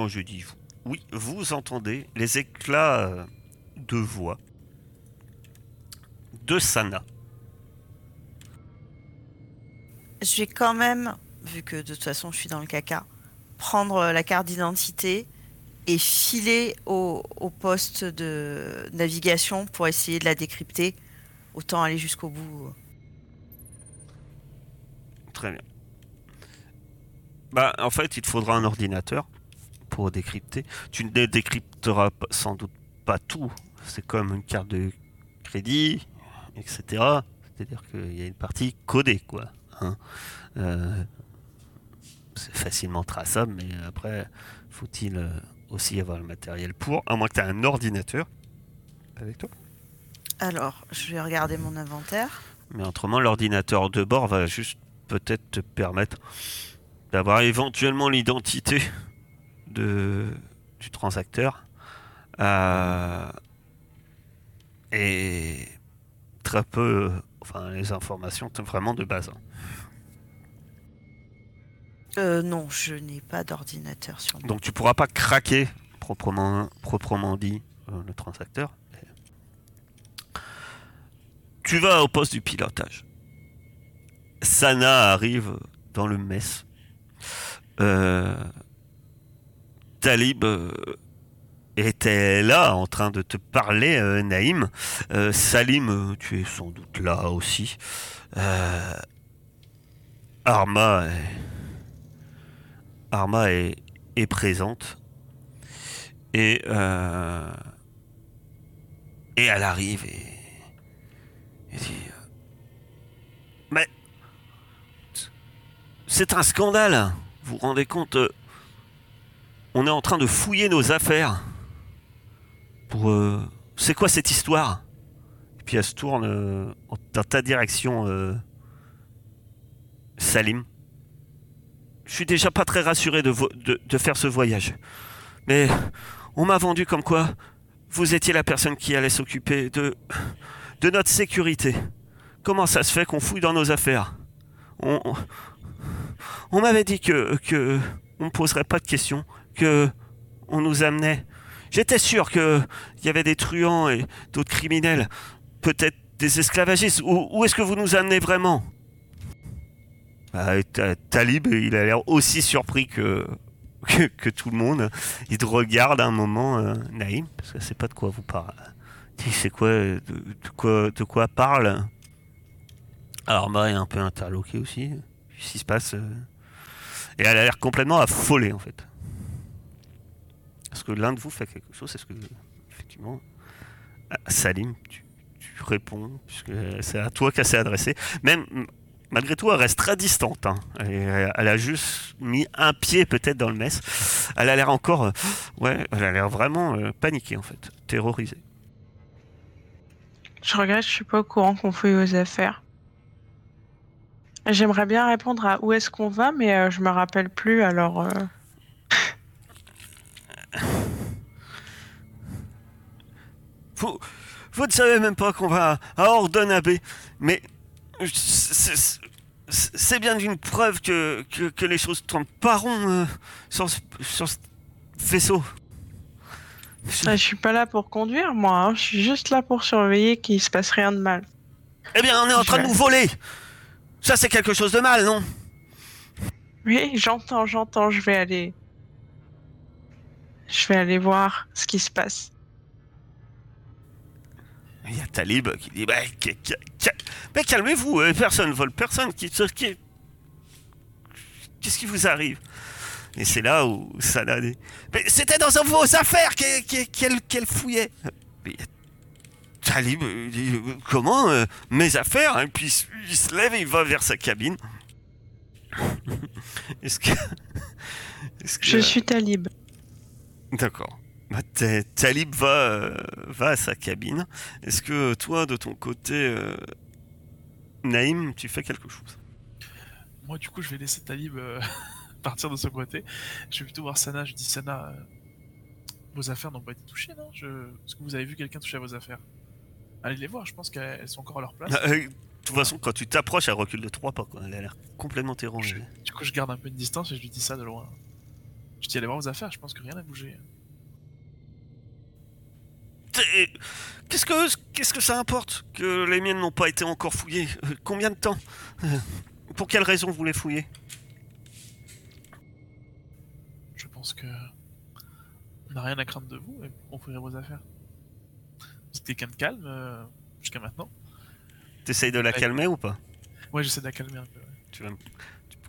quand je dis vous, oui, vous entendez les éclats euh, de voix de Sana. Je vais quand même, vu que de toute façon je suis dans le caca, prendre la carte d'identité et filer au, au poste de navigation pour essayer de la décrypter. Autant aller jusqu'au bout. Très bien. Bah, en fait, il te faudra un ordinateur pour décrypter. Tu ne décrypteras sans doute pas tout. C'est comme une carte de crédit, etc. C'est-à-dire qu'il y a une partie codée, quoi. hein. Euh, c'est facilement traçable, mais après, faut-il euh, aussi avoir le matériel pour, à moins que tu aies un ordinateur avec toi? Alors, je vais regarder mon inventaire. Mais autrement, l'ordinateur de bord va juste peut-être te permettre d'avoir éventuellement l'identité de, du transacteur. Euh, et très peu, enfin, les informations vraiment de base. hein. Euh, non, je n'ai pas d'ordinateur sur moi. Donc tu pourras pas craquer proprement, proprement dit euh, le transacteur. Tu vas au poste du pilotage. Sana arrive dans le mess. Euh, Talib euh, était là en train de te parler, euh, Naïm. Euh, Salim, tu es sans doute là aussi. Arma est... Arma est, présente. Et, et elle arrive et, et dit Mais c'est un scandale Vous vous rendez compte On est en train de fouiller nos affaires. Pour. euh, c'est quoi cette histoire? Et puis elle se tourne euh, dans ta direction, euh, Salim. Je suis déjà pas très rassuré de, de, faire ce voyage. Mais on m'a vendu comme quoi vous étiez la personne qui allait s'occuper de, de notre sécurité. Comment ça se fait qu'on fouille dans nos affaires? On, on- m'avait dit que, que on ne poserait pas de questions, que on nous amenait. J'étais sûr que il y avait des truands et d'autres criminels, peut-être des esclavagistes. Où, où est-ce que vous nous amenez vraiment? Ah, Ta- Talib, il a l'air aussi surpris que, que, que tout le monde. Il te regarde un moment, euh, Naïm, parce que c'est pas de quoi vous parle. Il c'est quoi, de, de quoi, de quoi parle? Arma est un peu interloqué aussi. Qu'est-ce qui se passe? Et elle a l'air complètement affolée en fait. Est-ce que l'un de vous fait quelque chose Est-ce que, effectivement, ah, Salim, tu, réponds, puisque c'est à toi qu'elle s'est adressée. Même, malgré tout, elle reste très distante. hein. Elle, elle a juste mis un pied peut-être dans le mess. Elle a l'air encore, euh, ouais, elle a l'air vraiment euh, paniquée en fait, terrorisée. Je regrette, je suis pas au courant qu'on fouille aux affaires. J'aimerais bien répondre à où est-ce qu'on va, mais euh, je me rappelle plus, alors... Vous, vous ne savez même pas qu'on va à Ordonabé, mais c'est- bien d'une preuve que, que, que les choses tournent pas rond euh, sur, ce- sur ce vaisseau. Je suis pas là pour conduire, moi. hein. Je suis juste là pour surveiller qu'il se passe rien de mal. Eh bien, on est en train de nous voler Ça, c'est quelque chose de mal, non? Oui, j'entends, j'entends. Je vais aller... Je vais aller voir ce qui se passe. Il y a Talib qui dit bah, Mais calmez-vous, euh, personne vole personne. Qui, Qu'est-ce qui vous arrive? Et c'est là où Sana dit Mais c'était dans vos affaires qu'elle fouillait Mais Talib euh, dit Comment euh, Mes affaires Et puis il se- lève et il va vers sa cabine. Est-ce que. est-ce que- Je suis Talib. D'accord. Bah, Ta- Talib va, euh, va à sa cabine. Est-ce que toi, de ton côté, euh, Naïm, tu fais quelque chose? Moi, du coup, je vais laisser Talib euh, partir de son côté. Je vais plutôt voir Sana. Je dis Sana, vos affaires n'ont pas été touchées, non? Je... Est-ce que vous avez vu quelqu'un toucher à vos affaires? Allez les voir, je pense qu'elles sont encore à leur place. Euh, De toute façon, quand tu t'approches, elle recule de trois pas. Quoi. Elle a l'air complètement Je- terrorisée. Du coup, je garde un peu de distance et je lui dis ça de loin. Je dis allez voir vos affaires, je pense que rien n'a bougé. Qu'est-ce que qu'est-ce que ça importe que les miennes n'ont pas été encore fouillées? Euh, Combien de temps? Euh, Pour quelle raison vous les fouillez Je pense que on n'a rien à craindre de vous et on fouillerait vos affaires. Quelqu'un de calme euh, jusqu'à maintenant. T'essayes de la Ouais. calmer ou pas? Ouais, j'essaie de la calmer un peu. ouais. tu, vas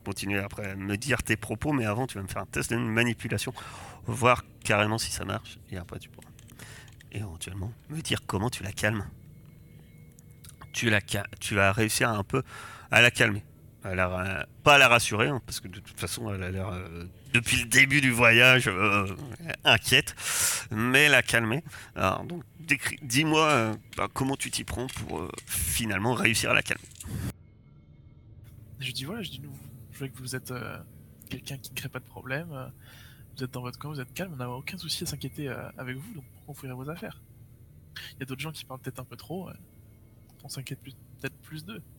continuer après à me dire tes propos, mais avant tu vas me faire un test de manipulation, voir carrément si ça marche, et après tu pourras éventuellement me dire comment tu la calmes. Tu, la tu vas réussir un peu à la calmer. À la pas à la rassurer, hein, parce que de toute façon elle a l'air, euh, depuis le début du voyage, euh, inquiète, mais la calmer. Alors, donc, dis-moi euh, bah, comment tu t'y prends pour finalement réussir à la calmer. Je dis voilà, je dis nous, je vois que vous êtes euh, quelqu'un qui ne crée pas de problème. euh, vous êtes dans votre coin, vous êtes calme, on n'a aucun souci à s'inquiéter euh, avec vous, donc pourquoi on fouillerait vos affaires? Il y a d'autres gens qui parlent peut-être un peu trop, euh, on s'inquiète plus- peut-être plus d'eux.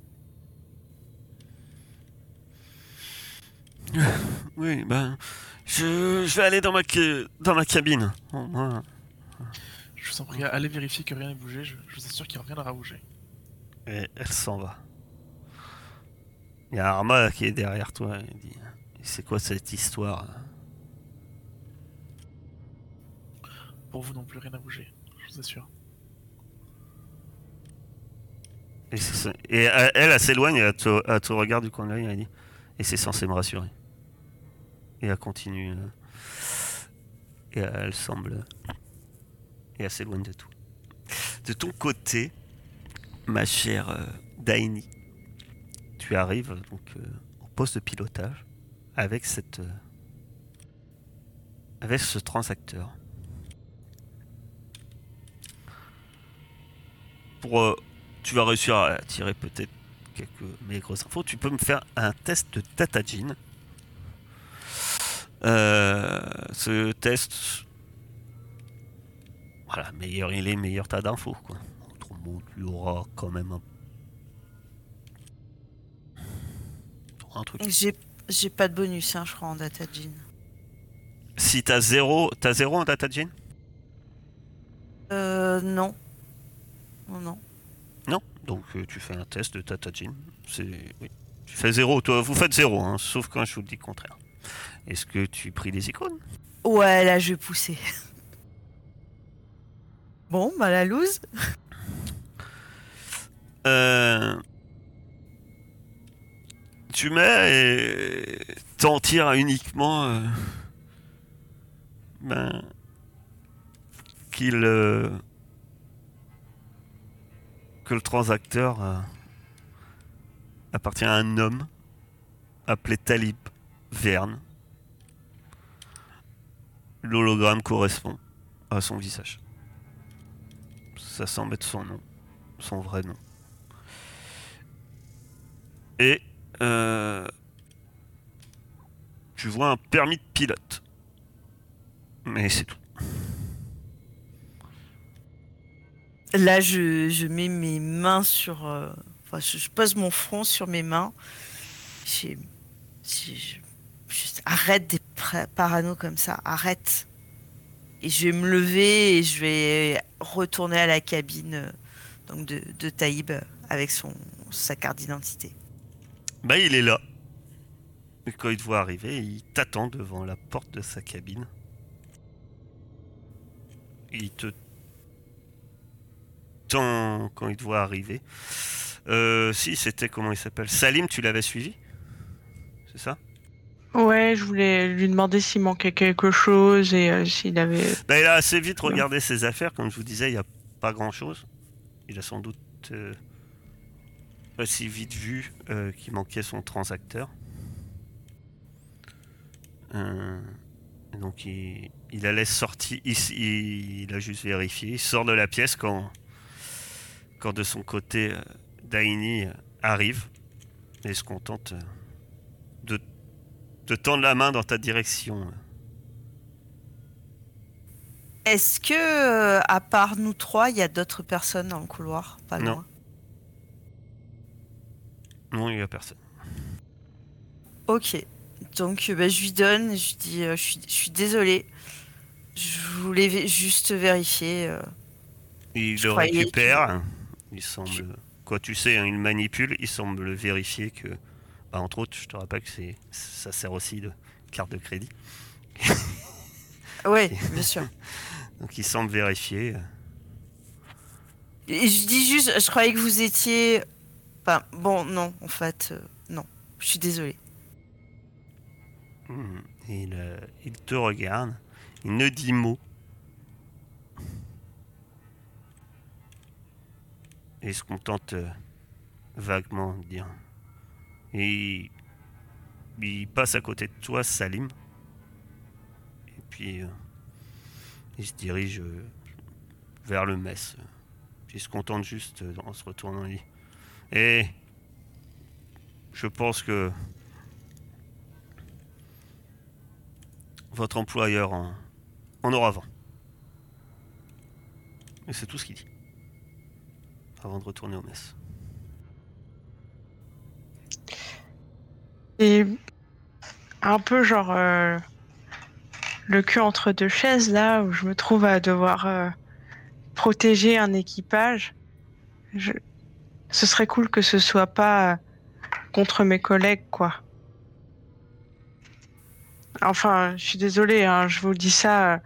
Oui, ben, je, je vais aller dans ma, dans ma cabine. Je vous en prie, allez vérifier que rien n'est bougé, je, je vous assure qu'il n'y a rien à bouger. Et elle s'en va. Il y a Arma qui est derrière toi. Il dit C'est quoi cette histoire? Pour vous non plus, rien à bouger, je vous assure. Et, et elle, elle, s'éloigne, elle te, elle te regarde du coin de l'œil, elle dit Et c'est censé me rassurer. Et elle continue. euh, Et elle semble. Et elle s'éloigne de tout. De ton côté, ma chère euh, Daini, tu arrives donc euh, au poste de pilotage avec cette. euh, avec ce transacteur. Pour. euh, tu vas réussir à tirer peut-être quelques maigres infos. Tu peux me faire un test de Tatagine. Euh, ce test, voilà, meilleur il est, meilleur tas d'infos. Quoi. Autrement, tu auras quand même un, un truc. J'ai j'ai pas de bonus, hein, je crois, en data gene. Si t'as zéro, t'as zéro en Tatagine Euh, non. Non, non. Donc euh, tu fais un test de Tatagine. C'est oui. Tu fais zéro. Toi, vous faites zéro, hein, sauf quand je vous dis le contraire. Est-ce que tu pries des icônes? Ouais, là, je vais pousser. Bon, bah la loose. Euh, tu mets et t'en tires uniquement euh, ben, qu'il euh, que le transacteur euh, appartient à un homme appelé Talib Verne. L'hologramme correspond à son visage. Ça semble être son nom, son vrai nom. Et euh, tu vois un permis de pilote. Mais c'est tout. Là, je, mets mes mains sur. euh, Enfin, je, pose mon front sur mes mains. J'ai. arrête des parano comme ça, arrête. Et je vais me lever et je vais retourner à la cabine euh, donc de, de Taïb avec son, sa carte d'identité. Bah il est là. Et quand il te voit arriver, il t'attend devant la porte de sa cabine. Il te tend quand il te voit arriver. Euh, si, c'était comment il s'appelle? Salim, tu l'avais suivi? C'est ça? Ouais, je voulais lui demander s'il manquait quelque chose et euh, s'il avait. Bah, il a assez vite regardé ses affaires, comme je vous disais, il n'y a pas grand chose. Il a sans doute euh, aussi vite vu euh, qu'il manquait son transacteur. Euh, donc il, il la laisse sortir, il, s- il- il a juste vérifié, il sort de la pièce quand, quand de son côté euh, Daini arrive et se contente de, de tendre la main dans ta direction. Est-ce que, à part nous trois, il y a d'autres personnes dans le couloir? Pas loin. Non, il n'y a personne. Ok. Donc bah, je lui donne, je dis je suis, je suis désolée. Je voulais juste vérifier. il le récupère. Il semble. Quoi, tu sais, hein, il manipule. Il semble vérifier que. Bah, entre autres, je te rappelle que c'est ça sert aussi de carte de crédit. oui, bien sûr. Donc il semble vérifier. Et je dis juste, je croyais que vous étiez. Enfin, bon, non, en fait, euh, non. Je suis désolé. Hmm, il, euh, il te regarde. Il ne dit mot. Il se contente euh, vaguement de dire. Et il, passe à côté de toi, Salim. Et puis il se dirige vers le mess. Il se contente juste en se retournant. Il Et je pense que votre employeur en, aura vent. Et c'est tout ce qu'il dit. Avant de retourner au mess. Et un peu genre euh, le cul entre deux chaises là où je me trouve à devoir euh, protéger un équipage. Je... Ce serait cool que ce soit pas contre mes collègues, quoi. Enfin, je suis désolée, hein, je vous dis ça.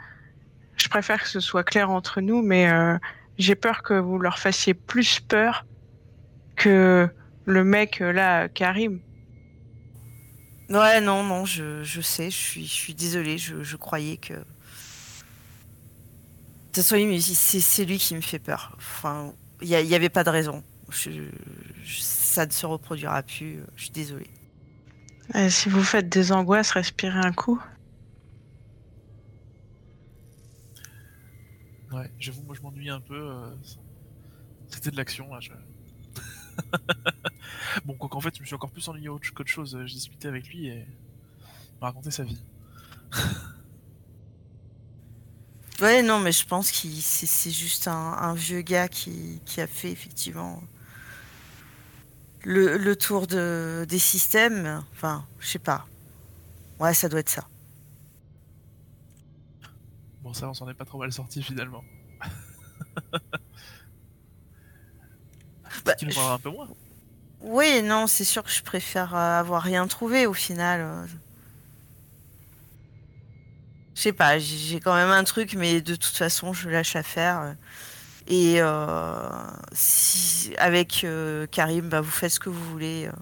Je préfère que ce soit clair entre nous, mais euh, j'ai peur que vous leur fassiez plus peur que le mec là, Karim. Ouais, non, non, je, je sais, je suis, je suis désolée, je, je croyais que toute façon, c'est lui qui me fait peur. Enfin, il n'y avait pas de raison. Ça ne se reproduira plus. Je suis désolée. si vous faites des angoisses, respirez un coup. Ouais, j'avoue, moi je m'ennuie un peu. Euh, c'était de l'action là. Je... bon, quoi qu'en fait, je me suis encore plus ennuyé qu'autre chose. J'ai discuté avec lui et il m'a raconté sa vie. Ouais, non, mais je pense que c'est juste un, vieux gars qui, a fait effectivement le, tour de, des systèmes. Enfin, je sais pas. Ouais, ça doit être ça. Bon, ça, on s'en est pas trop mal sorti finalement. bah, tu nous un peu moins? Oui, non, c'est sûr que je préfère euh, avoir rien trouvé au final. Euh. Je sais pas, j'ai quand même un truc, mais de toute façon, je lâche faire. Et euh, si, avec euh, Karim, bah, vous faites ce que vous voulez. Euh.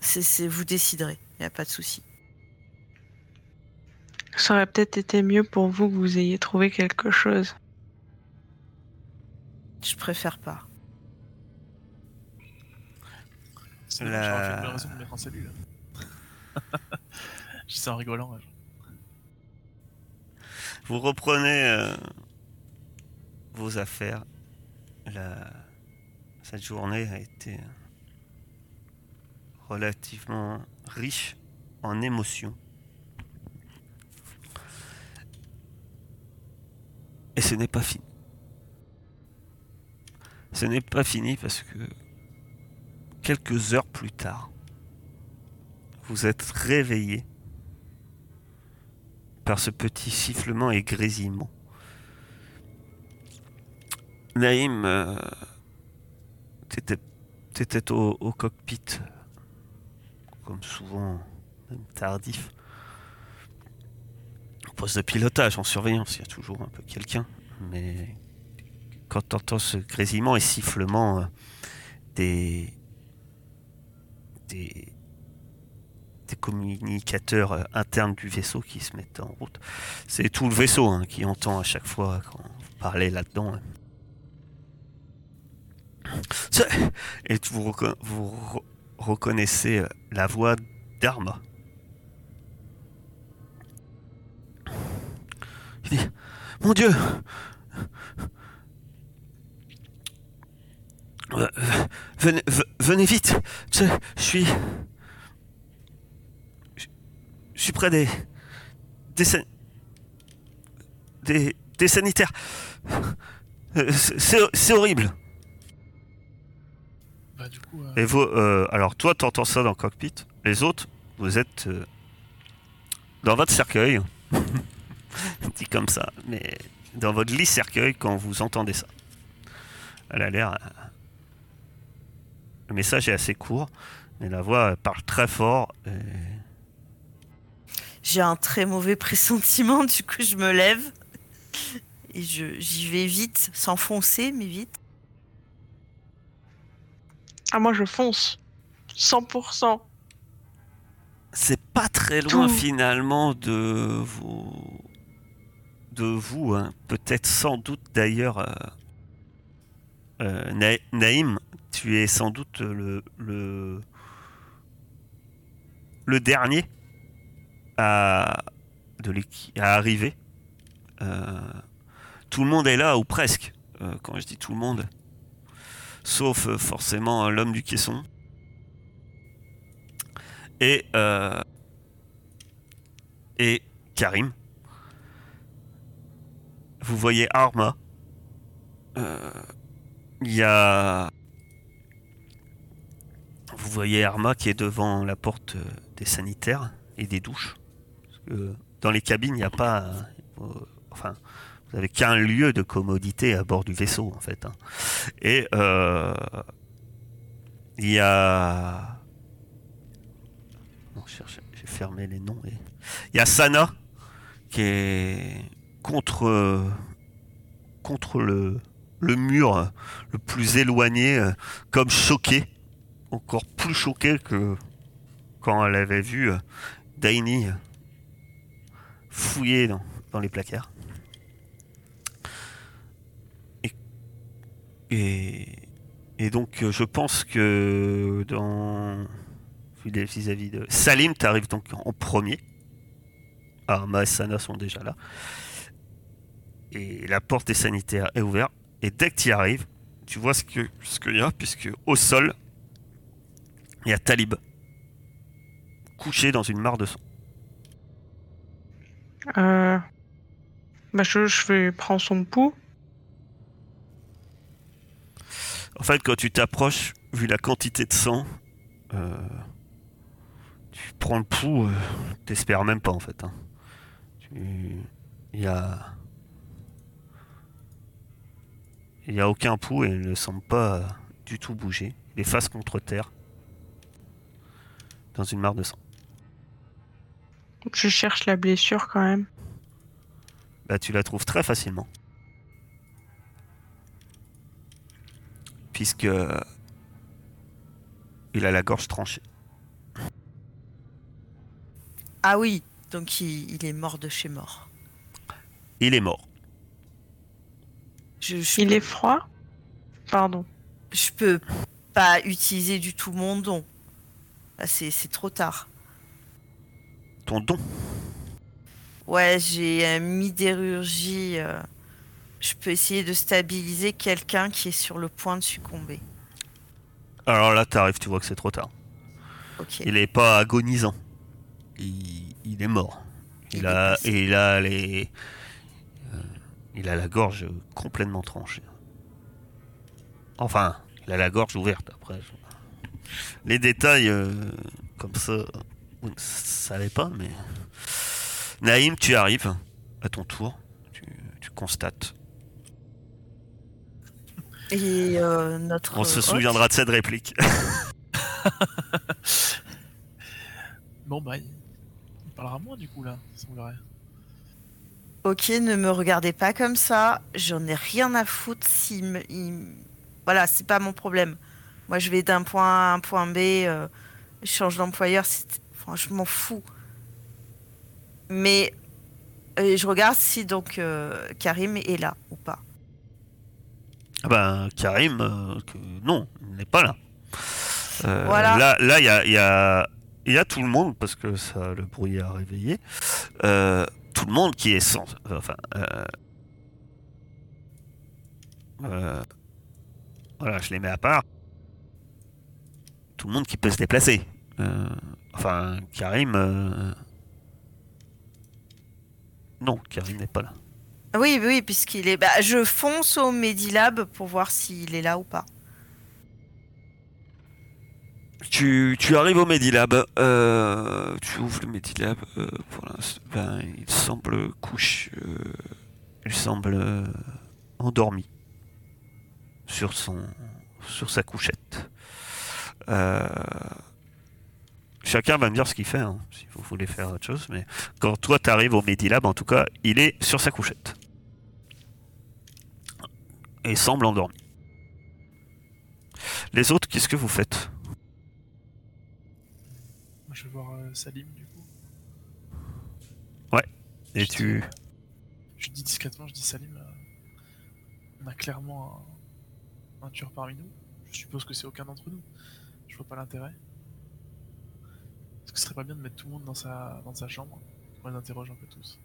C'est, vous déciderez, il n'y a pas de souci. Ça aurait peut-être été mieux pour vous que vous ayez trouvé quelque chose. Je préfère pas. C'est la... fait raison de mettre en cellule. Je sais en rigolant. Vous reprenez euh, affaires. Cette journée a été relativement riche en émotions. Et ce n'est pas fini. Ce n'est pas fini parce que quelques heures plus tard, vous êtes réveillé par ce petit sifflement et grésillement. Naïm, euh, t'étais, au, cockpit, comme souvent, même tardif. Au poste de pilotage, en surveillance, il y a toujours un peu quelqu'un, mais quand t'entends ce grésillement et sifflement euh, des, des, communicateurs euh, internes du vaisseau qui se mettent en route. C'est tout le vaisseau hein, qui entend à chaque fois quand vous parlez là-dedans. Hein. Et vous, vous reconnaissez euh, la voix d'Arma. Mon Dieu euh, venez, vite Je suis. Je suis près des. des. des, sanitaires. Euh, c'est horrible. Bah, du coup, euh, Et vous, euh, alors toi, t'entends ça dans le cockpit. Les autres, vous êtes dans votre cercueil, dit comme ça, mais dans votre lit cercueil quand vous entendez ça. Elle a l'air. euh, Le message est assez court, mais la voix parle très fort. et- J'ai un très mauvais pressentiment, du coup je me lève et je j'y vais vite, sans foncer, mais vite. Ah, moi, je fonce. 100%. C'est pas très loin Tout. finalement de vous. De vous, hein. peut-être sans doute d'ailleurs. euh, euh, Na- Naïm, tu es sans doute le. le, le dernier à, de à arriver. Euh, tout le monde est là, ou presque. Quand je dis tout le monde. Sauf euh, forcément euh, l'homme du caisson. Et, euh, et Karim. Vous voyez Arma. Il y a. Vous voyez Arma qui est devant la porte des sanitaires et des douches. Dans les cabines, il n'y a pas. enfin, vous n'avez qu'un lieu de commodité à bord du vaisseau, en fait. hein. Et euh, il y a. Cherche- j'ai fermé les noms. et- Il y a Sana qui est contre, contre le, le mur le plus éloigné, comme choquée, encore plus choquée que quand elle avait vu euh, Daini fouiller dans, dans les placards. Et, donc, euh, je pense que dans vis-à-vis de Salim, tu arrives donc en premier. Arma et Sana sont déjà là. Et la porte des sanitaires est ouverte. Et dès que tu y arrives, tu vois ce que ce qu'il y a, puisque au sol, il y a Talib. Couché dans une mare de sang. Euh... Bah, je, je vais prendre son pouls. En fait, quand tu t'approches, vu la quantité de sang, euh, tu prends le pouls, euh, t'espères même pas en fait. hein. Tu- Il y a. Il n'y a aucun pouls et il ne semble pas euh, du tout bouger. Il est face contre terre. Dans une mare de sang. Je cherche la blessure quand même. Bah, tu la trouves très facilement. Puisque. Il a la gorge tranchée. Ah oui, donc il, il est mort de chez mort. Il est mort. Je, je, Il est froid? Pardon. je peux pas utiliser du tout mon don. Là, c'est c'est trop tard. Ton don? Ouais, j'ai euh, midérurgie. euh, je peux essayer de stabiliser quelqu'un qui est sur le point de succomber. Alors là, t'arrives, tu vois que c'est trop tard. Il est pas agonisant. Il, il est mort. Il, a, et il a les, euh, il a la gorge complètement tranchée. Enfin, il a la gorge ouverte. Après, les détails euh, comme ça, vous ne savez pas, mais Naïm, tu arrives à ton tour. Tu, tu constates. Et euh, notre. On se hôte, souviendra de cette réplique. Bon, bah, il, parlera moins du coup là, semblerait. Ok, ne me regardez pas comme ça. J'en ai rien à foutre si me- il- Voilà, c'est pas mon problème. Moi, je vais d'un point A à un point B. euh, je change d'employeur. c'est- Enfin, je m'en fous. Mais euh, je regarde si donc euh, Karim est là ou pas. Ah ben, Karim, euh, que- non, il n'est pas là. Euh, Voilà. Là, là, il y a, y, a, y a tout le monde parce que ça, le bruit a réveillé. Euh, tout le monde qui est sans, enfin, voilà, je les mets à part. Tout le monde qui peut se déplacer. Enfin, Karim, non, Karim n'est pas là. Oui, oui, puisqu'il est. Bah, je fonce au Medilab pour voir s'il est là ou pas. Tu, arrives au Medilab, euh, tu ouvres le Medilab, euh, pour l'instant, ben, il semble couche, euh, il semble endormi sur son, sur sa couchette. Chacun va me dire ce qu'il fait, hein, si vous voulez faire autre chose, mais quand toi t'arrives au Medilab, en tout cas, il est sur sa couchette et semble endormi. Les autres, qu'est-ce que vous faites? Moi, je vais voir euh, Salim, du coup. Et Je tu, dis- Je dis discrètement, je dis Salim, euh, on a clairement un, un tueur parmi nous. Je suppose que c'est aucun d'entre nous. Je vois pas l'intérêt. Est-ce que ce serait pas bien de mettre tout le monde dans sa, dans sa chambre? On les interroge un peu tous.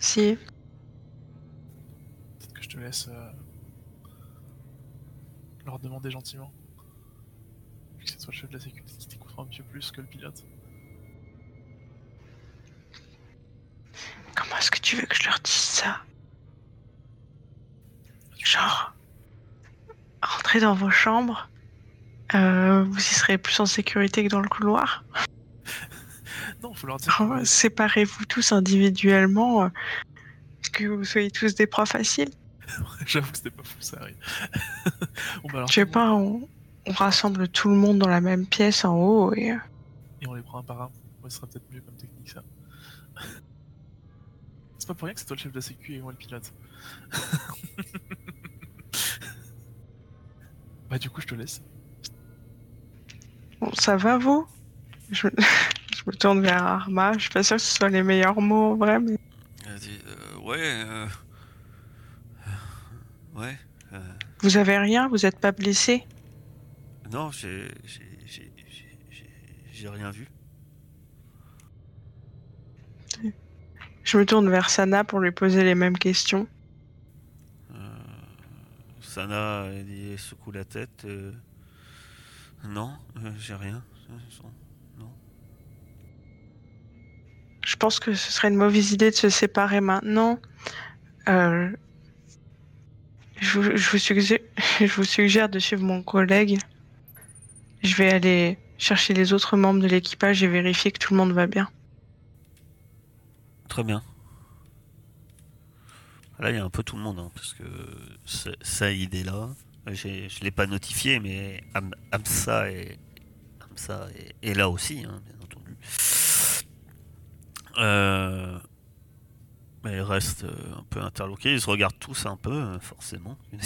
Si. Te laisse euh, leur demander gentiment. Vu que c'est toi le chef de la sécurité qui t'écoutera un petit peu plus que le pilote. Comment est-ce que tu veux que je leur dise ça? Genre, rentrez dans vos chambres. euh, vous y serez plus en sécurité que dans le couloir? Non, faut leur dire. Séparez-vous tous individuellement. euh, que vous soyez tous des profs faciles. J'avoue que c'était pas fou, ça arrive. bon, bah alors, Je sais pas, on, on rassemble tout le monde dans la même pièce en haut et. euh, Et on les prend un par un. Ouais, ce sera peut-être mieux comme technique, ça. c'est pas pour rien que c'est toi le chef de la sécu et moi le pilote. bah, du coup, je te laisse. Bon, ça va vous? Je... je me tourne vers Arma. Je suis pas sûre que ce soit les meilleurs mots en vrai, mais. Euh, ouais, euh, ouais. euh, Vous avez rien Vous êtes pas blessé? Non, j'ai, rien vu. Je me tourne vers Sana pour lui poser les mêmes questions. Euh, Sana, elle secoue la tête. euh, non, euh, j'ai rien. Non. Je pense que ce serait une mauvaise idée de se séparer maintenant. Je, vous, suggère, de suivre mon collègue. Je vais aller chercher les autres membres de l'équipage et vérifier que tout le monde va bien. Très bien. Là, il y a un peu tout le monde, hein, parce que Sa- Saïd est là. Je ne l'ai pas notifié, mais Am- Amsa, est, Amsa là aussi, hein, bien entendu. Euh, mais ils restent euh, un peu interloqués. Ils se regardent tous un peu, euh, forcément. Et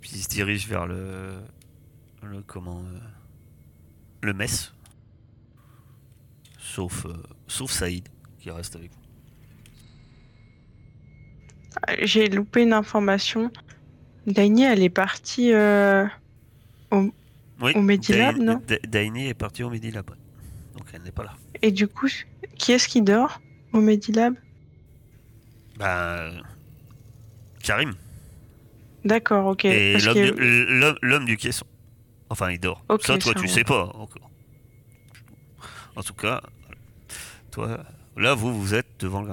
puis ils se dirigent vers le, le comment, euh, le mess. Sauf, euh, sauf Saïd qui reste avec vous. J'ai loupé une information. Daini, elle est partie. euh, Oui, Au Medilab, non Da- Daini est partie au Medilab. Donc elle n'est pas là. Et du coup, qui est-ce qui dort au Medilab? Ben. Karim. D'accord, ok. et l'homme que- du- caisson. Enfin, il dort. Ça, toi, ça tu va. sais pas encore. En tout cas, toi, là, vous, vous êtes devant, le-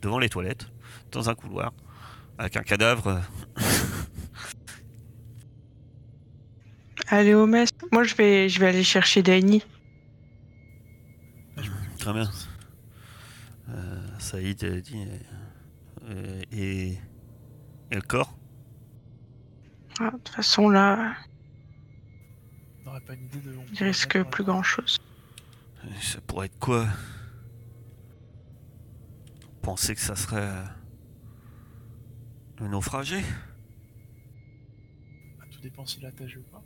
devant les toilettes, dans un couloir, avec un cadavre. Allez au mess. Moi, je vais, je vais aller chercher. Bah, m'occupe Très bien. Euh, Saïd euh, dit. euh, et, et le corps Ah, De toute façon, là, On n'aurait pas une idée de. il risque plus un- grand-chose. Ça pourrait être quoi? Vous pensez que ça serait euh, le naufragé? Bah, tout dépend s'il a attaché ou pas.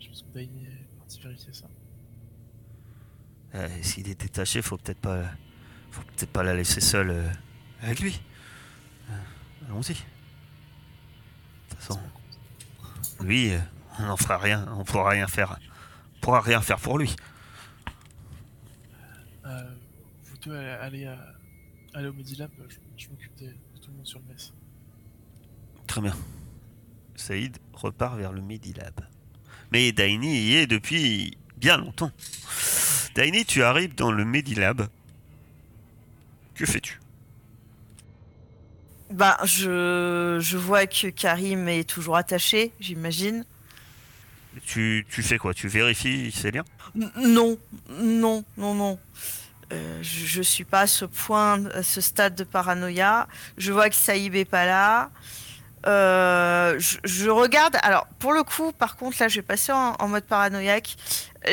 Je pense que Daini est parti vérifier ça. Euh, S'il est détaché, faut peut-être pas, faut peut-être pas la laisser seule euh, avec lui. Euh, Allons-y. De toute façon, lui, euh, on n'en fera rien, on pourra rien faire, on pourra rien faire pour lui. Euh, vous deux allez, à- allez au Medilab, je, je m'occupe de tout le monde sur le mess. Très bien. Saïd repart vers le Medilab. Mais Daini y est depuis bien longtemps. Daini, tu arrives dans le Medilab. Que fais-tu? Bah, je, je vois que Karim est toujours attaché, j'imagine. Tu, tu fais quoi? Tu vérifies ces liens N- Non, non, non, non. Euh, je, je suis pas à ce point, à ce stade de paranoïa. Je vois que Saïb est pas là. Euh, je, je regarde. Alors, pour le coup, par contre, là, je vais passer en, en mode paranoïaque.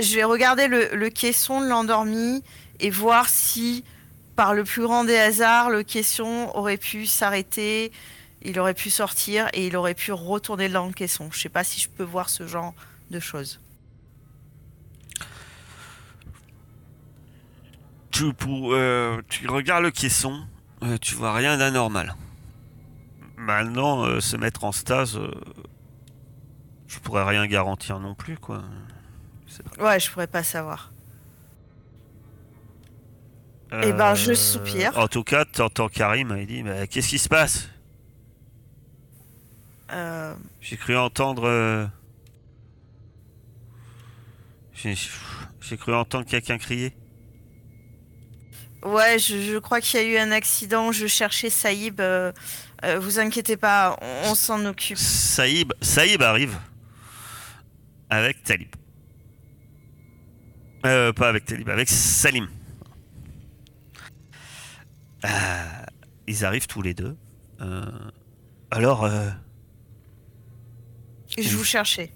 Je vais regarder le, le caisson de l'endormi et voir si, par le plus grand des hasards, le caisson aurait pu s'arrêter, il aurait pu sortir et il aurait pu retourner dans le caisson. Je sais pas si je peux voir ce genre de choses. tu, pour, euh, tu regardes le caisson, euh, tu vois rien d'anormal. Maintenant, euh, se mettre en stase, euh, je pourrais rien garantir non plus, quoi. Ouais, je pourrais pas savoir. Eh ben, je soupire. En tout cas, t'entends Karim, il dit Mais Qu'est-ce qui se passe Euh, J'ai cru entendre. euh, J'ai j'ai cru entendre quelqu'un crier. ouais, je, je crois qu'il y a eu un accident. Je cherchais Saïb. euh, euh, vous inquiétez pas, on, on s'en occupe. Saïb, Saïb arrive avec Talib. Euh, pas avec Talib, avec Salim. Euh, ils arrivent tous les deux. Euh, alors, euh, Je vous cherchais.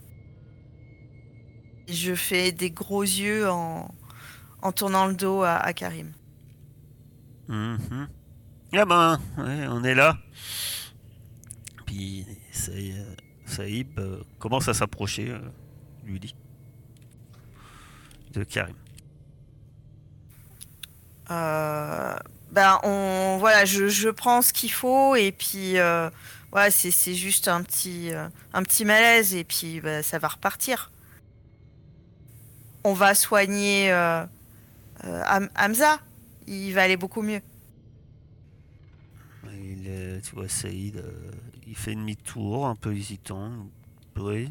Je fais des gros yeux en, en tournant le dos à, à Karim. mhm. ah ben, ouais, on est là. Puis euh, Saïb euh, commence à s'approcher, euh, lui dit, de Karim. Euh, ben, on, voilà, je, je prends ce qu'il faut et puis, euh, c'est, juste un petit, euh, un petit malaise et puis bah, ça va repartir. On va soigner euh, euh, Ham- Hamza. Il va aller beaucoup mieux. Il, est- tu vois, Saïd, il fait demi-tour, un peu hésitant. Oui,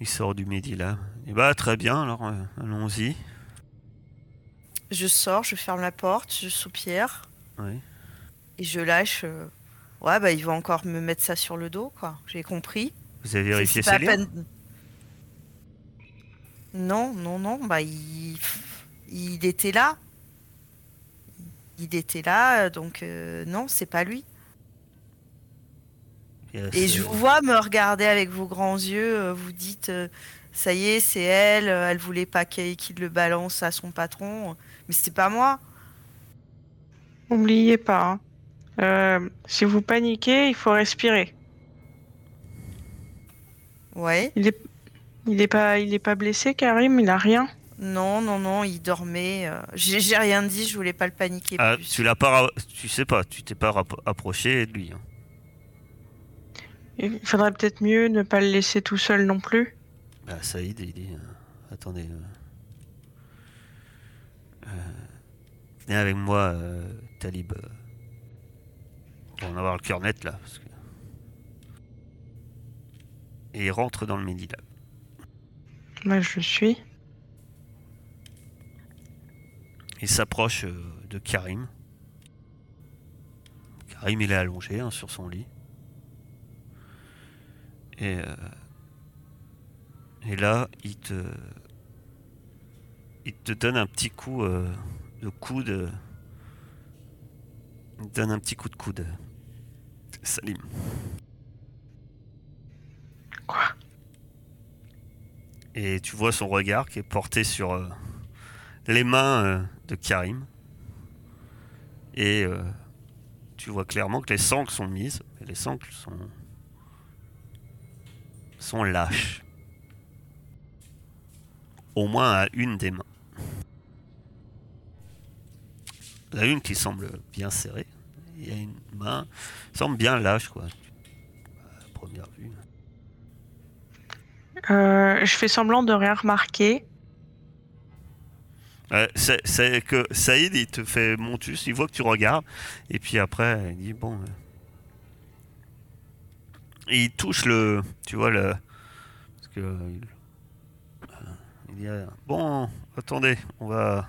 il, sort du Mehdi là. Et bah, très bien, alors allons-y. Je sors, je ferme la porte, je soupire Oui. et je lâche. euh, ouais, bah, il va encore me mettre ça sur le dos, quoi. J'ai compris. Vous avez vérifié c'est pas ses à liens? Peine- Non, non, non. Bah, il... il était là. Il était là, donc euh, non, c'est pas lui. Et je vous vois me regarder avec vos grands yeux. euh, vous dites, euh, ça y est, c'est elle. euh, Elle voulait pas qu'il qu'il le balance à son patron, mais c'était pas moi. N'oubliez pas, hein. Euh, si vous paniquez, il faut respirer. Ouais. Il est, il est pas, il est pas blessé, Karim. Il a rien. Non, non, non, il dormait. euh, J'ai j'ai rien dit. Je voulais pas le paniquer ah, plus. tu l'as pas, tu sais pas, tu t'es pas approché de lui. hein. Il faudrait peut-être mieux ne pas le laisser tout seul non plus. Bah, Saïd, il dit, euh, attendez, euh, euh, venez avec moi, euh, Talib. on va en avoir le cœur net là. parce que- Et il rentre dans le Mehdi là. Moi, je le suis. Il s'approche euh, de Karim. Karim, il est allongé hein, sur son lit. Et, euh, et là, il te, il te donne un petit coup euh, de coude. Il te donne un petit coup de coude. Salim. Quoi? Et tu vois son regard qui est porté sur euh, les mains euh, de Karim. Et euh, tu vois clairement que les sangles sont mises, mais les sangles sont sont lâches. Au moins à une des mains. La une qui semble bien serrée. Il y a une main qui semble bien lâche, quoi. À première vue. Euh, je fais semblant de rien remarquer. Ouais, c'est que Saïd, il te fait montus, il voit que tu regardes, et puis après, il dit bon. euh. Et il touche le. Tu vois, le. Parce que. euh, Il, euh, il dit euh, bon, attendez, on va.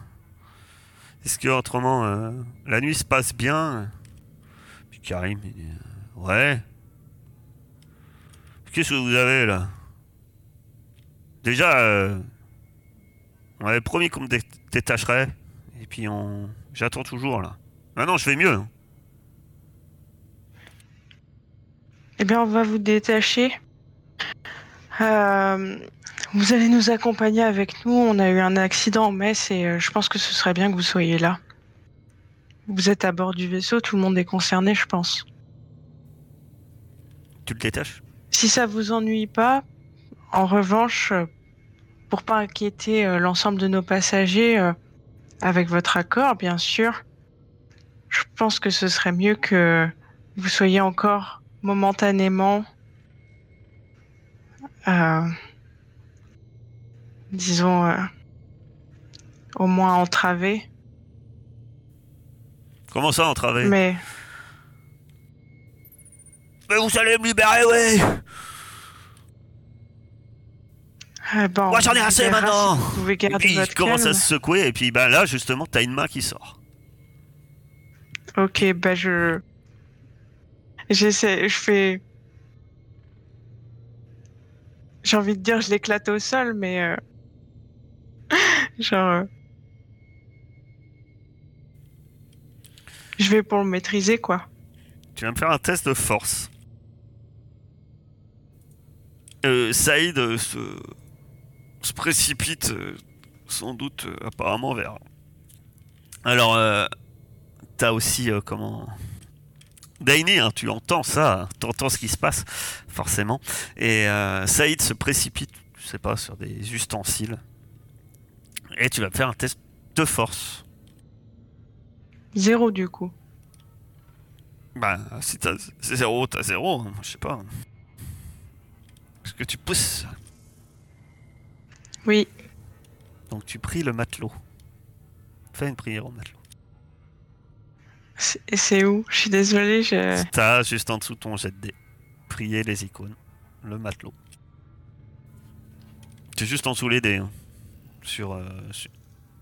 Est-ce que autrement, euh, la nuit se passe bien Puis Karim, euh, ouais. Qu'est-ce que vous avez là Déjà, euh, on avait promis qu'on me dé- détacherait. Et puis on. J'attends toujours là. Maintenant, je vais mieux. hein. Eh bien, on va vous détacher. Euh, vous allez nous accompagner avec nous. On a eu un accident en Metz et euh, je pense que ce serait bien que vous soyez là. Vous êtes à bord du vaisseau, tout le monde est concerné, je pense. Tu le détaches? Si ça vous ennuie pas, en revanche, euh, pour pas inquiéter euh, l'ensemble de nos passagers, avec votre accord, bien sûr, je pense que ce serait mieux que vous soyez encore momentanément, euh, disons, euh, au moins entravés. Comment ça, on travaille Mais Mais vous allez me libérer, ouais euh, bon, Moi, j'en ai assez maintenant. si Et puis il commence à se secouer, et puis ben là, justement, t'as une main qui sort. Ok, bah je. J'essaie, je fais. J'ai envie de dire, je l'éclate au sol, mais. euh, Genre. Je vais pour le maîtriser, quoi. Tu vas me faire un test de force. Euh, Saïd se... précipite, euh, sans doute, euh, apparemment, vers. Alors, t'as aussi, comment. Daini, hein, tu entends ça, hein, t'entends ce qui se passe, forcément. Et Saïd se précipite, je sais pas, sur des ustensiles. Et tu vas me faire un test de force. Zéro, du coup. Bah, si t'as c'est zéro, t'as zéro, hein, je sais pas. Est-ce que tu pousses Oui. Donc tu pries le matelot. Fais une prière au matelot. Et c'est où? Je suis désolée, je. T'as juste en dessous ton jet de dés. Prier les icônes. Le matelot. C'est juste en dessous les dés. hein. Sur, euh,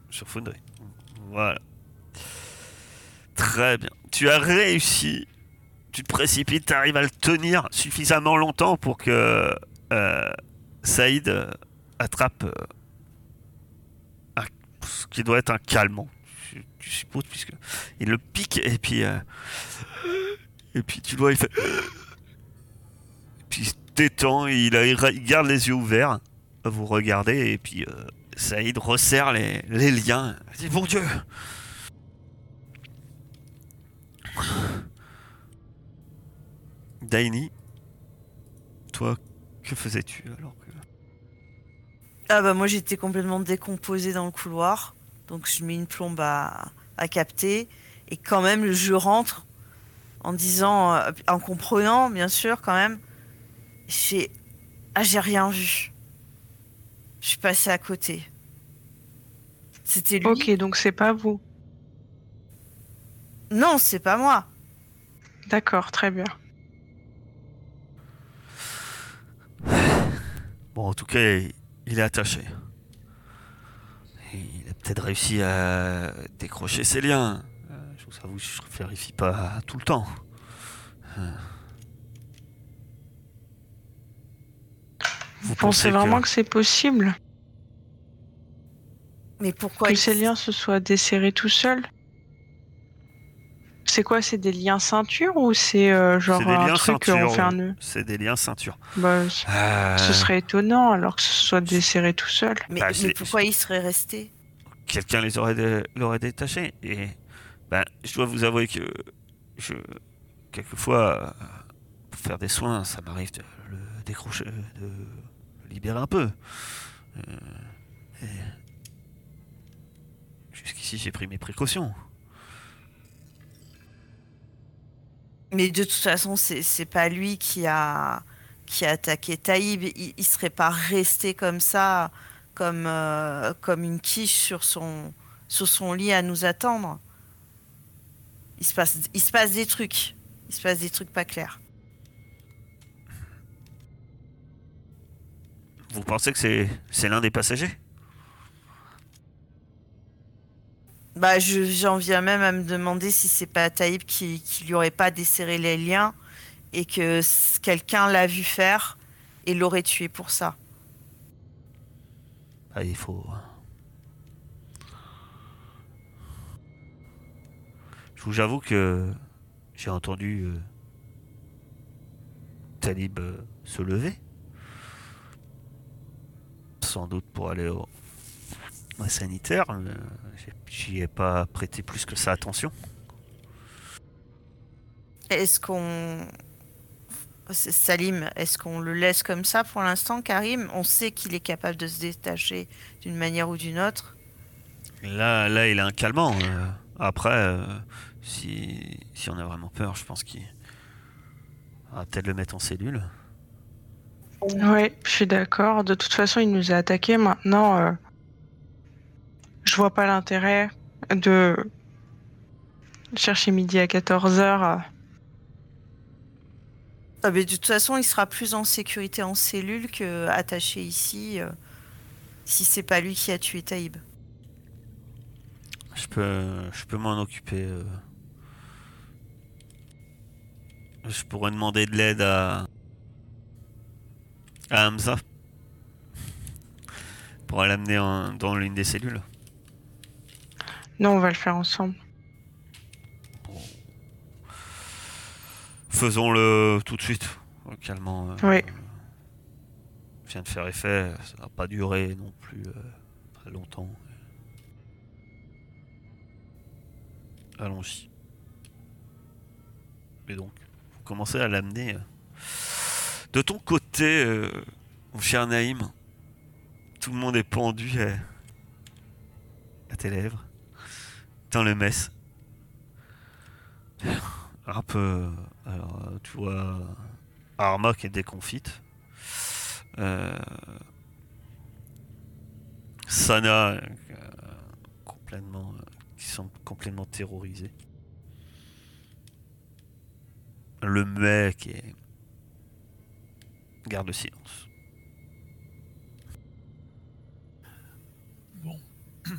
sur, Foundry. Voilà. Très bien. Tu as réussi. Tu te précipites, tu arrives à le tenir suffisamment longtemps pour que euh, Saïd euh, attrape ce qui doit être un calmant. Tu, tu supposes, puisque il le pique et puis. et puis tu le vois, il fait. Et puis il se détend, il, garde les yeux ouverts. Vous regardez, et puis Saïd resserre les, liens. Il Bon Dieu Daini, toi, que faisais-tu alors que. Ah bah moi j'étais complètement décomposée dans le couloir, donc je mets une plombe à, à capter et quand même je rentre en disant, euh, en comprenant bien sûr quand même, j'ai ah j'ai rien vu, je suis passée à côté. C'était lui. Ok, donc c'est pas vous. Non c'est pas moi. D'accord, très bien. Bon, en tout cas, il est attaché. Il a peut-être réussi à décrocher ses liens. Euh, Je vous avoue, je ne vérifie pas tout le temps. Euh. Vous pensez vraiment que, c'est possible Mais pourquoi que il- ces liens se soient desserrés tout seuls? C'est quoi C'est des liens ceinture ou c'est euh, genre C'est des un liens truc euh, ceinture, on fait un nœud? C'est des liens ceinture. bah, c- Euh, Ce serait étonnant alors que ce soit desserré tout seul. Mais, Bah, mais pourquoi il serait resté? Quelqu'un les aurait, dé- l'aurait détachés. Et ben, je dois vous avouer que je, quelquefois, euh, pour faire des soins, ça m'arrive de le décrocher, de le libérer un peu. Euh, Jusqu'ici, j'ai pris mes précautions. Mais de toute façon, c'est pas lui qui a attaqué Taïb. Il, il serait pas resté comme ça, comme euh, comme une quiche sur son lit à nous attendre. Il se passe il se passe des trucs. Il se passe des trucs pas clairs. Vous pensez que c'est, l'un des passagers? Bah, je- j'en viens même à me demander si c'est pas Taïb qui, qui lui aurait pas desserré les liens et que quelqu'un l'a vu faire et l'aurait tué pour ça. Bah, il faut. Je vous avoue que j'ai entendu euh, Talib euh, se lever. Sans doute pour aller au, au sanitaire. j'ai- J'y ai pas prêté plus que ça attention. Est-ce qu'on. Salim, est-ce qu'on le laisse comme ça pour l'instant, Karim? On sait qu'il est capable de se détacher d'une manière ou d'une autre. Là, là, il a un calmant. euh. Après, euh, si, si on a vraiment peur, je pense qu'il va peut-être le mettre en cellule. Oui, je suis d'accord. De toute façon, il nous a attaqués. Maintenant, euh, je vois pas l'intérêt de chercher midi à 14h. Ah, mais de toute façon, il sera plus en sécurité en cellule que attaché ici. euh, si c'est pas lui qui a tué Taïb. Je peux, je peux m'en occuper. euh. Je pourrais demander de l'aide à, à Hamza pour l'amener en- dans l'une des cellules. Non, on va le faire ensemble. Faisons-le tout de suite, calmement. euh, Oui. vient de faire effet, ça va pas durer non plus euh, très longtemps. Allons-y. Et donc, vous commencez à l'amener. euh. De ton côté, euh, mon cher Naïm, tout le monde est pendu à, tes lèvres, dans le mess. Un peu. Alors, tu vois Arma qui est déconfite. Euh, Sana euh, complètement qui semble complètement terrorisé. Le mec est garde le silence. Bon.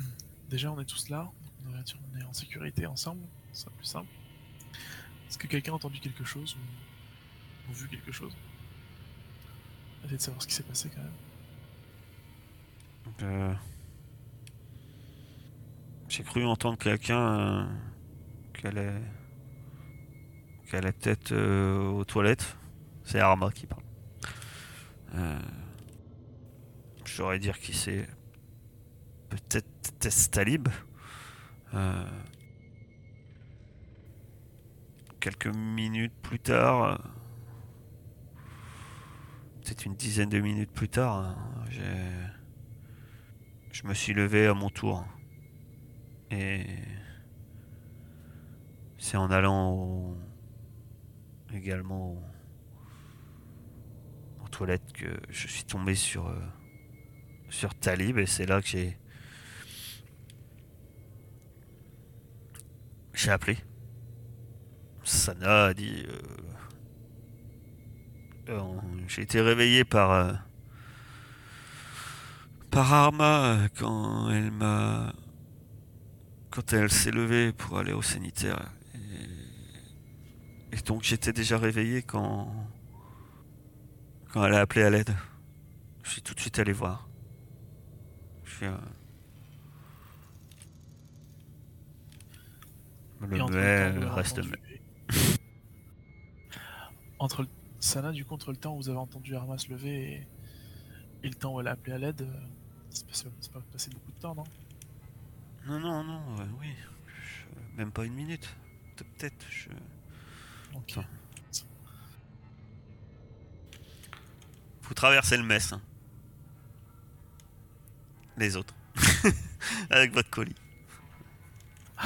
Déjà, on est tous là. On est en sécurité ensemble. C'est plus simple. Est-ce que quelqu'un a entendu quelque chose ou, ou vu quelque chose? Essayez de savoir ce qui s'est passé quand même. Euh, J'ai cru entendre quelqu'un euh, qui allait qui allait peut-être euh, aux toilettes. C'est Arma qui parle. Euh, Je saurais dire qui c'est. Peut-être Tess Talib. Euh, Quelques minutes plus tard, peut-être une dizaine de minutes plus tard, hein, je me suis levé à mon tour. Et c'est en allant au- également au- aux toilettes que je suis tombé sur, euh, sur Talib et c'est là que j'ai appelé. Sana a dit euh, euh, j'ai été réveillé par par Arma quand elle m'a quand elle s'est levée pour aller au sanitaire et donc j'étais déjà réveillé quand quand elle a appelé à l'aide je suis tout de suite allé voir. Je suis euh, le reste entendu- Entre le... Sana, du coup, entre le temps où vous avez entendu Arma se lever et, et le temps où elle a appelé à l'aide, euh, c'est pas, passé beaucoup de temps, non? Non non non euh, oui. Je- même pas une minute. Peut-être je... Ok. Attends. Vous traversez le mess. hein. Les autres. Avec votre colis.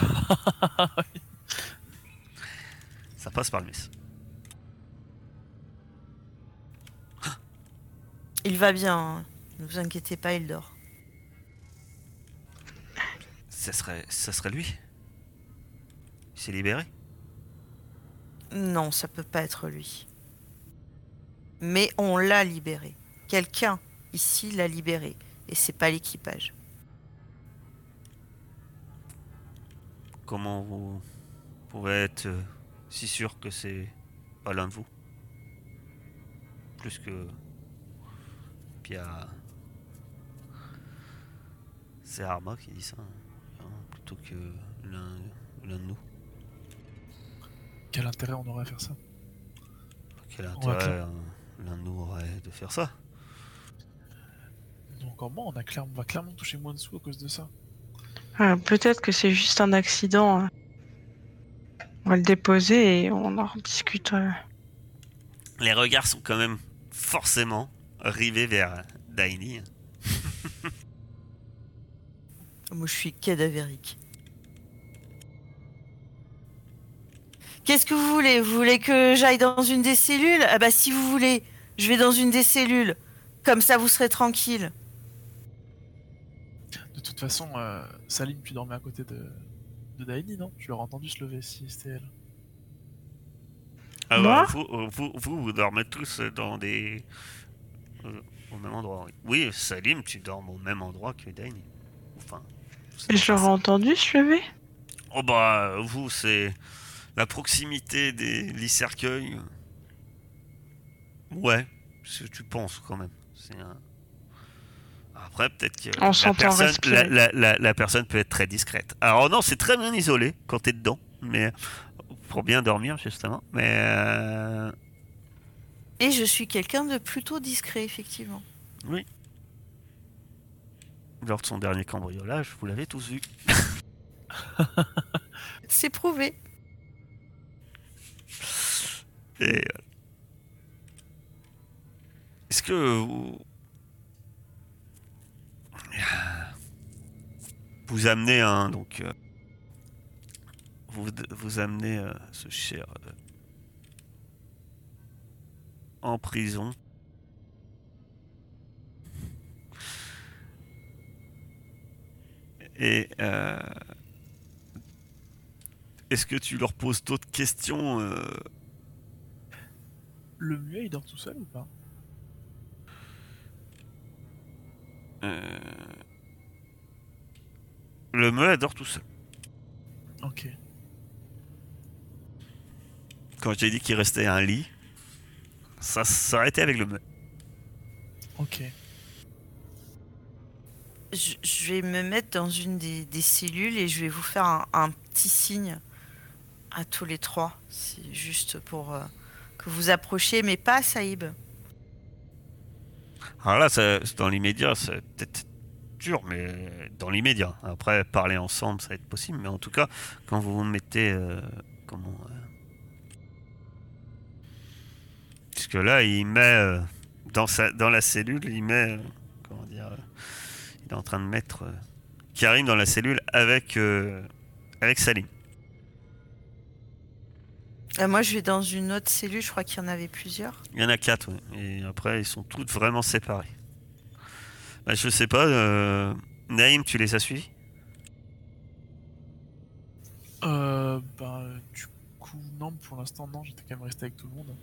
Ça passe par le mess. Il va bien, hein. ne vous inquiétez pas, il dort. Ça serait, ça serait lui. Il s'est libéré. Non, ça peut pas être lui. Mais on l'a libéré. Quelqu'un ici l'a libéré. Et c'est pas l'équipage. Comment vous pouvez être euh, si sûr que c'est pas l'un de vous? Plus que. Puis il y a. c'est Arma qui dit ça, hein, plutôt que l'un l'un de nous. Quel intérêt on aurait à faire ça? Quel intérêt euh, l'un de nous aurait de faire ça Donc encore moins, on, a clairement, on va clairement toucher moins de sous à cause de ça. Euh, Peut-être que c'est juste un accident. hein. On va le déposer et on en discute. euh. Les regards sont quand même forcément rivés vers Daini. Moi, je suis cadavérique. Qu'est-ce que vous voulez? Vous voulez que j'aille dans une des cellules? Ah bah si vous voulez, je vais dans une des cellules. Comme ça, vous serez tranquille. De toute façon, euh, Salim, tu dormais à côté de, de Daini, non? Je l'aurais entendu se lever si c'était elle. Ah Moi? bah, vous, euh, vous, vous, vous dormez tous dans des... euh, au même endroit. Oui, Oui, Salim, tu dors au même endroit que Daini. Enfin... c'est Et je pas l'aurais ça. entendu se lever? Oh bah, vous, c'est la proximité des lits cercueils. Ouais, c'est ce que tu penses quand même. C'est un... Après, peut-être que On la s'entend personne, la, la- la- la personne peut être très discrète. Alors non, c'est très bien isolé quand t'es dedans, mais pour bien dormir justement. Mais euh, Et je suis quelqu'un de plutôt discret, effectivement. lors de son dernier cambriolage, vous l'avez tous vu. C'est prouvé. Euh, Est-ce que vous... amenez un donc euh, vous vous amenez euh, ce cher en prison? Et est-ce que tu leur poses d'autres questions Le muet, il dort tout seul ou pas Euh, Le muet adore tout seul. Ok. Quand j'ai dit qu'il restait un lit, ça s'arrêtait avec le muet. Ok. Je, je vais me mettre dans une des, des cellules et je vais vous faire un, un petit signe à tous les trois. C'est juste pour euh, que vous approchiez, mais pas Saïb. Alors là, dans l'immédiat, c'est peut-être dur, mais dans l'immédiat. Après, parler ensemble, ça va être possible. Mais en tout cas, quand vous vous mettez... euh, comment... euh, Puisque là, il met... euh, dans, sa, dans la cellule, il met... comment dire... il est en train de mettre... Karim dans la cellule avec... avec Salim. Euh, moi, je vais dans une autre cellule. Je crois qu'il y en avait plusieurs. Il y en a quatre, ouais. Et après, ils sont toutes vraiment séparés. Bah, je sais pas, euh... Naïm, tu les as suivis Euh, bah, du coup, non, pour l'instant, non, j'étais quand même resté avec tout le monde.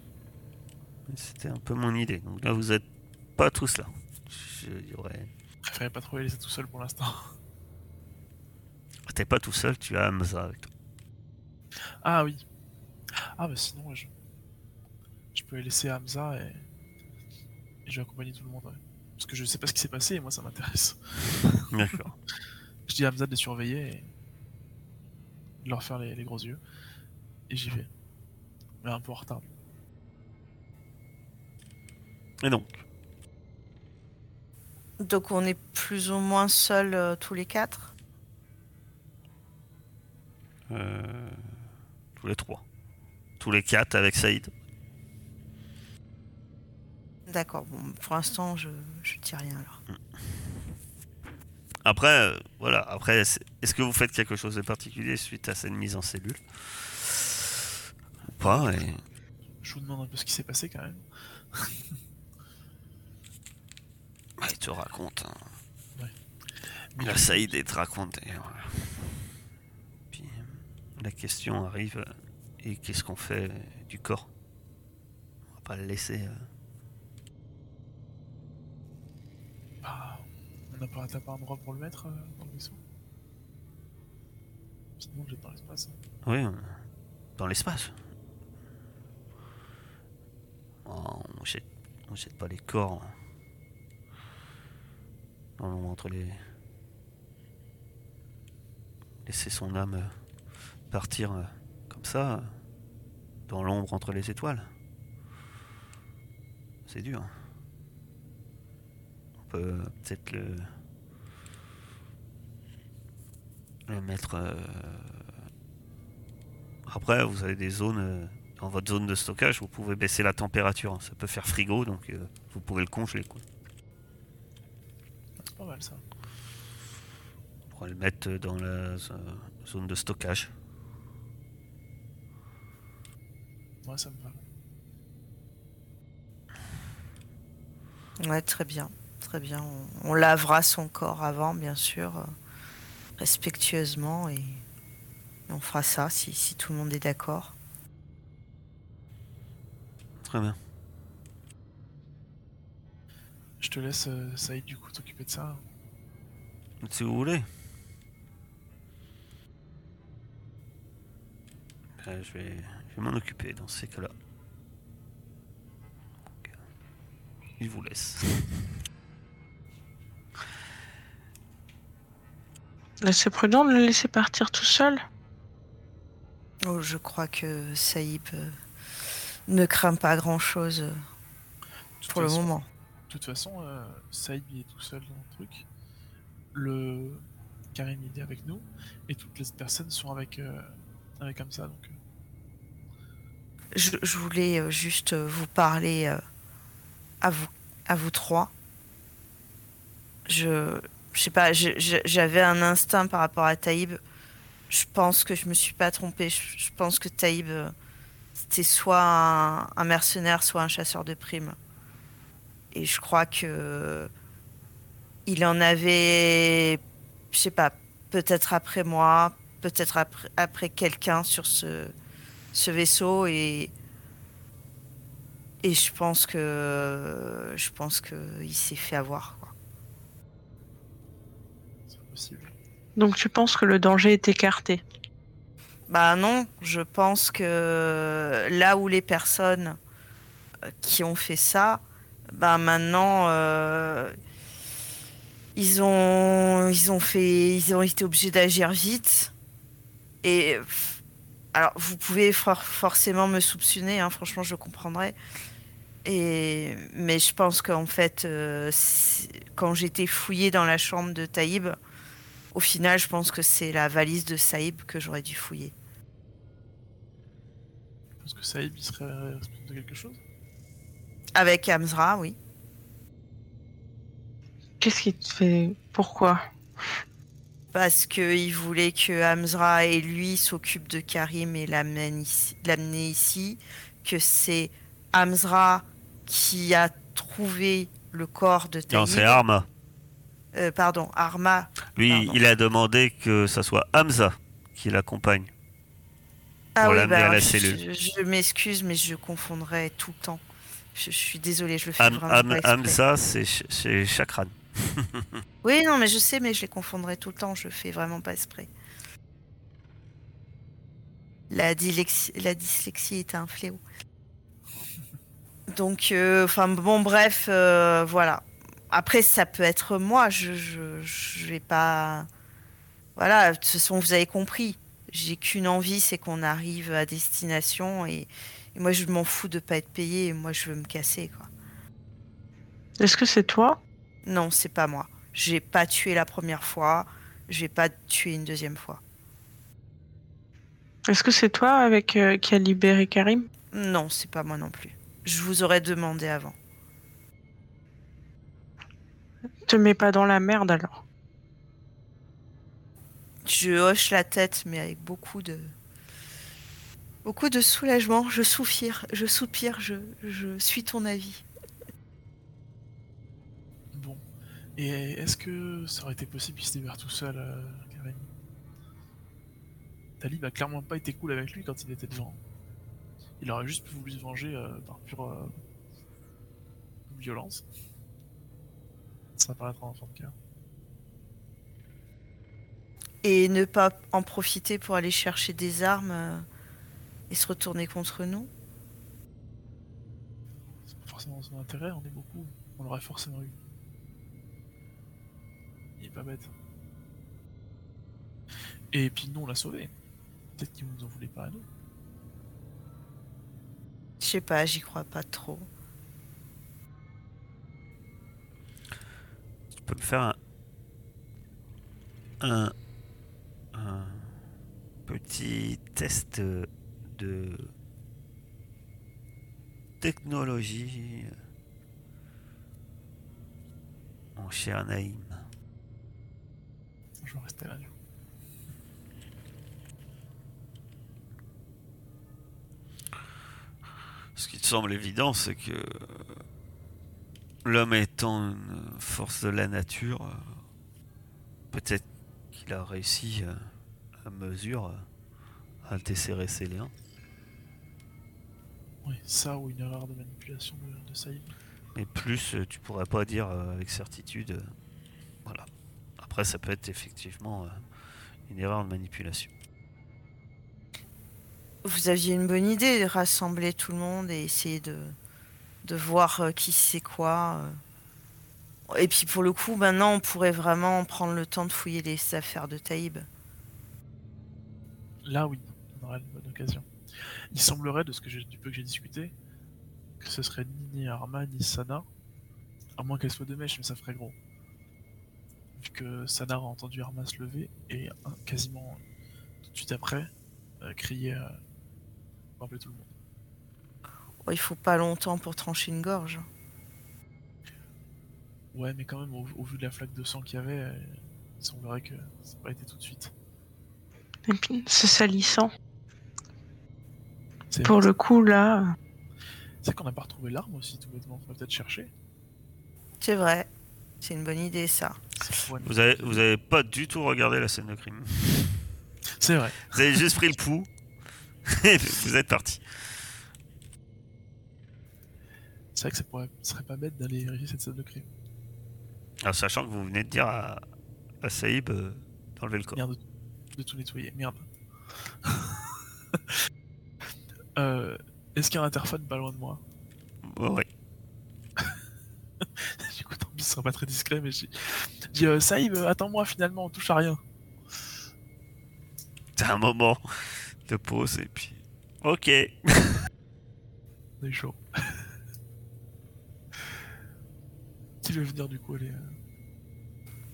C'était un peu mon idée. Donc là, vous êtes pas tous là. Je dirais. Je préférais pas trop les laisser tout seul pour l'instant. T'es pas tout seul, tu as Hamza avec toi. Ah oui. Ah bah sinon, ouais, je... je peux laisser Hamza et... et je vais accompagner tout le monde. ouais. Parce que je sais pas ce qui s'est passé et moi ça m'intéresse. D'accord. Je dis à Hamza de les surveiller et de leur faire les, les gros yeux. Et j'y vais. Mais un peu en retard. Et donc, Donc, on est plus ou moins seuls euh, tous les quatre? euh, tous les trois. Tous les quatre avec Saïd. D'accord. Bon, pour l'instant, je je dis rien alors. Après, euh, voilà. Après, est-ce que vous faites quelque chose de particulier suite à cette mise en cellule? Ou pas et... Je vous demande un peu ce qui s'est passé quand même. Ah, il te raconte. hein. Saïd, il te raconte. et voilà. Puis euh, la question arrive euh, et qu'est-ce qu'on fait du corps? On va pas le laisser. euh, Bah, on n'a pas, pas un endroit pour le mettre euh, dans le vaisseau? Sinon, j'ai dans l'espace. hein. Oui, euh, dans l'espace. Oh, on jette, on jette pas les corps. hein. Non, non, entre les. laisser son âme partir comme ça, dans l'ombre entre les étoiles. C'est dur. On peut peut-être le, le mettre. euh, Après, vous avez des zones. euh, Dans votre zone de stockage, vous pouvez baisser la température. Ça peut faire frigo, donc euh, vous pouvez le congeler. Quoi. C'est pas mal ça. On pourrait le mettre dans la zone de stockage. Ouais, ça me va. Ouais, très bien. Très bien. On, on lavera son corps avant, bien sûr, euh, respectueusement, et, et on fera ça si, si tout le monde est d'accord. Très bien. Je te laisse, euh, Saïd, du coup, t'occuper de ça. Si vous voulez. Euh, je vais, je vais m'en occuper dans ces cas-là. Euh, Il vous laisse. C'est prudent de le laisser partir tout seul. Oh, je crois que Saïb euh, ne craint pas grand-chose euh, De toute pour le façon- moment. De toute façon, euh, Saïd il est tout seul dans le truc. Le Karim il est avec nous et toutes les personnes sont avec euh, avec comme ça donc. Je, voulais euh, juste euh, vous parler euh, à vous, à vous trois. Je, je sais pas, j'avais un instinct par rapport à Taïb. Je pense que je me suis pas trompée. Je, pense que Taïb, c'était soit un, un mercenaire, soit un chasseur de primes. Et je crois que il en avait, je sais pas, peut-être après moi, peut-être après, après quelqu'un sur ce, ce vaisseau et et je pense que je pense que il s'est fait avoir quoi. c'est possible. Donc tu penses que le danger est écarté? Bah non, je pense que là où les personnes euh, qui ont fait ça, bah maintenant euh, ils ont ils ont fait ils ont été obligés d'agir vite et pff, alors vous pouvez for- forcément me soupçonner, hein, franchement je comprendrais. Et mais je pense qu'en fait euh, quand j'étais fouillée dans la chambre de Taïb, au final je pense que c'est la valise de Saïb que j'aurais dû fouiller. Parce que Saïd il serait responsable de quelque chose? Avec Amzra, oui. Qu'est-ce qui te fait? Pourquoi? Parce qu'il voulait que Amzra et lui s'occupent de Karim et ici- l'amener ici. Que c'est Amzra qui a trouvé le corps de Non, Taïb. c'est Arma. Euh, pardon, Arma. Lui, Pardon. il a demandé que ça soit Hamza qui l'accompagne. Ah Pour oui, l'amener à bah, la je, cellule. je m'excuse, mais je confondrai tout le temps. Je, je suis désolée, je le fais Ham- vraiment exprès. Hamza, c'est Chakran. Oui, non, mais je sais, mais je les confondrai tout le temps. Je fais vraiment pas exprès. La, la dyslexie est un fléau. Donc, euh, enfin, bon, bref, euh, voilà. Après, ça peut être moi. Je, je, je vais pas. Voilà, de toute façon, vous avez compris. J'ai qu'une envie, c'est qu'on arrive à destination et, et moi, je m'en fous de pas être payé. Moi, je veux me casser, quoi. Est-ce que c'est toi Non, c'est pas moi. J'ai pas tué la première fois. Je vais pas tuer une deuxième fois. Est-ce que c'est toi avec euh, qui a libéré Karim? Non, c'est pas moi non plus. Je vous aurais demandé avant. Te mets pas dans la merde alors. Je hoche la tête, mais avec beaucoup de beaucoup de soulagement. Je soupire, je soupire, je, je suis ton avis. Et est-ce que ça aurait été possible qu'il se libère tout seul, euh, Karim Talib a clairement pas été cool avec lui quand il était devant. Il aurait juste voulu se venger euh, par pure euh, violence. Ça va paraître un enfant de cœur. Et ne pas en profiter pour aller chercher des armes euh, et se retourner contre nous? C'est pas forcément son intérêt, on est beaucoup. On l'aurait forcément eu. Pas bête. Et puis nous, on l'a sauvé. Peut-être qu'ils nous en voulaient pas à nous. Je sais pas, j'y crois pas trop. Tu peux me faire un, un, un petit test de technologie mon cher Naïm. Je vais rester là. du coup. Ce qui te semble évident, c'est que l'homme étant une force de la nature, peut-être qu'il a réussi euh, à mesure à desserrer ses liens. Oui, ça ou une erreur de manipulation de, de Saïd. Mais plus, euh, tu pourrais pas dire euh, avec certitude. Voilà. Après, ça peut être effectivement euh, une erreur de manipulation. Vous aviez une bonne idée de rassembler tout le monde et essayer de, de voir euh, qui sait quoi. euh. Et puis pour le coup, maintenant, on pourrait vraiment prendre le temps de fouiller les affaires de Taïb. Là, oui, on aura une bonne occasion. Il semblerait, de ce que j'ai- du peu que j'ai discuté, que ce serait ni ni Arma ni Sana, à moins qu'elle soit de mèche, mais ça ferait gros. Vu que Sana a entendu Arma se lever et euh, quasiment tout de suite après euh, crier euh, pour appeler tout le monde. Oh, il faut pas longtemps pour trancher une gorge. Ouais, mais quand même, au, au vu de la flaque de sang qu'il y avait, euh, il semblerait que ça n'a pas été tout de suite. Et puis, se salissant. C'est Pour le coup, là, c'est qu'on n'a pas retrouvé l'arme aussi, tout bêtement. On va peut-être chercher. C'est vrai. C'est une bonne idée, ça. Vous avez, vous avez pas du tout regardé la scène de crime. c'est vrai. Vous avez juste pris le pouls et vous êtes parti. C'est vrai que ça pourrait, serait pas bête d'aller vérifier cette scène de crime. Alors, sachant que vous venez de dire à, à Saïb euh, d'enlever le corps. Merde, de tout nettoyer. Merde. euh, Est-ce qu'il y a un interphone pas loin de moi? Ouais, ouais. Du coup, tant pis, ce sera pas très discret, mais j'ai dit euh, Saïb, euh, attends-moi finalement, on touche à rien. C'est un moment de pause et puis. Ok. On est chaud. Qui veut venir du coup aller euh,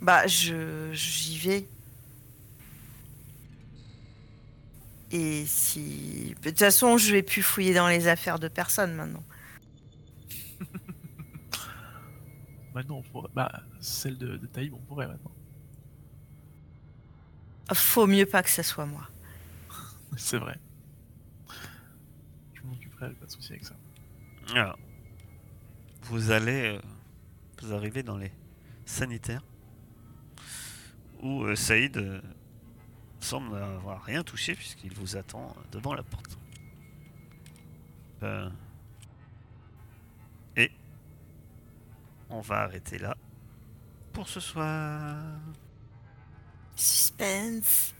Bah, je j'y vais. Et si. De toute façon, je vais plus fouiller dans les affaires de personne maintenant. Maintenant, on pourrait. Bah, celle de, de Taïb, on pourrait maintenant. Faut mieux pas que ça soit moi. C'est vrai. Je m'en occuperai, pas de soucis avec ça. Alors, vous allez. euh, vous arrivez dans les sanitaires où euh, Saïd euh, semble n'avoir rien touché puisqu'il vous attend devant la porte. Euh, on va arrêter là pour ce soir. Suspense.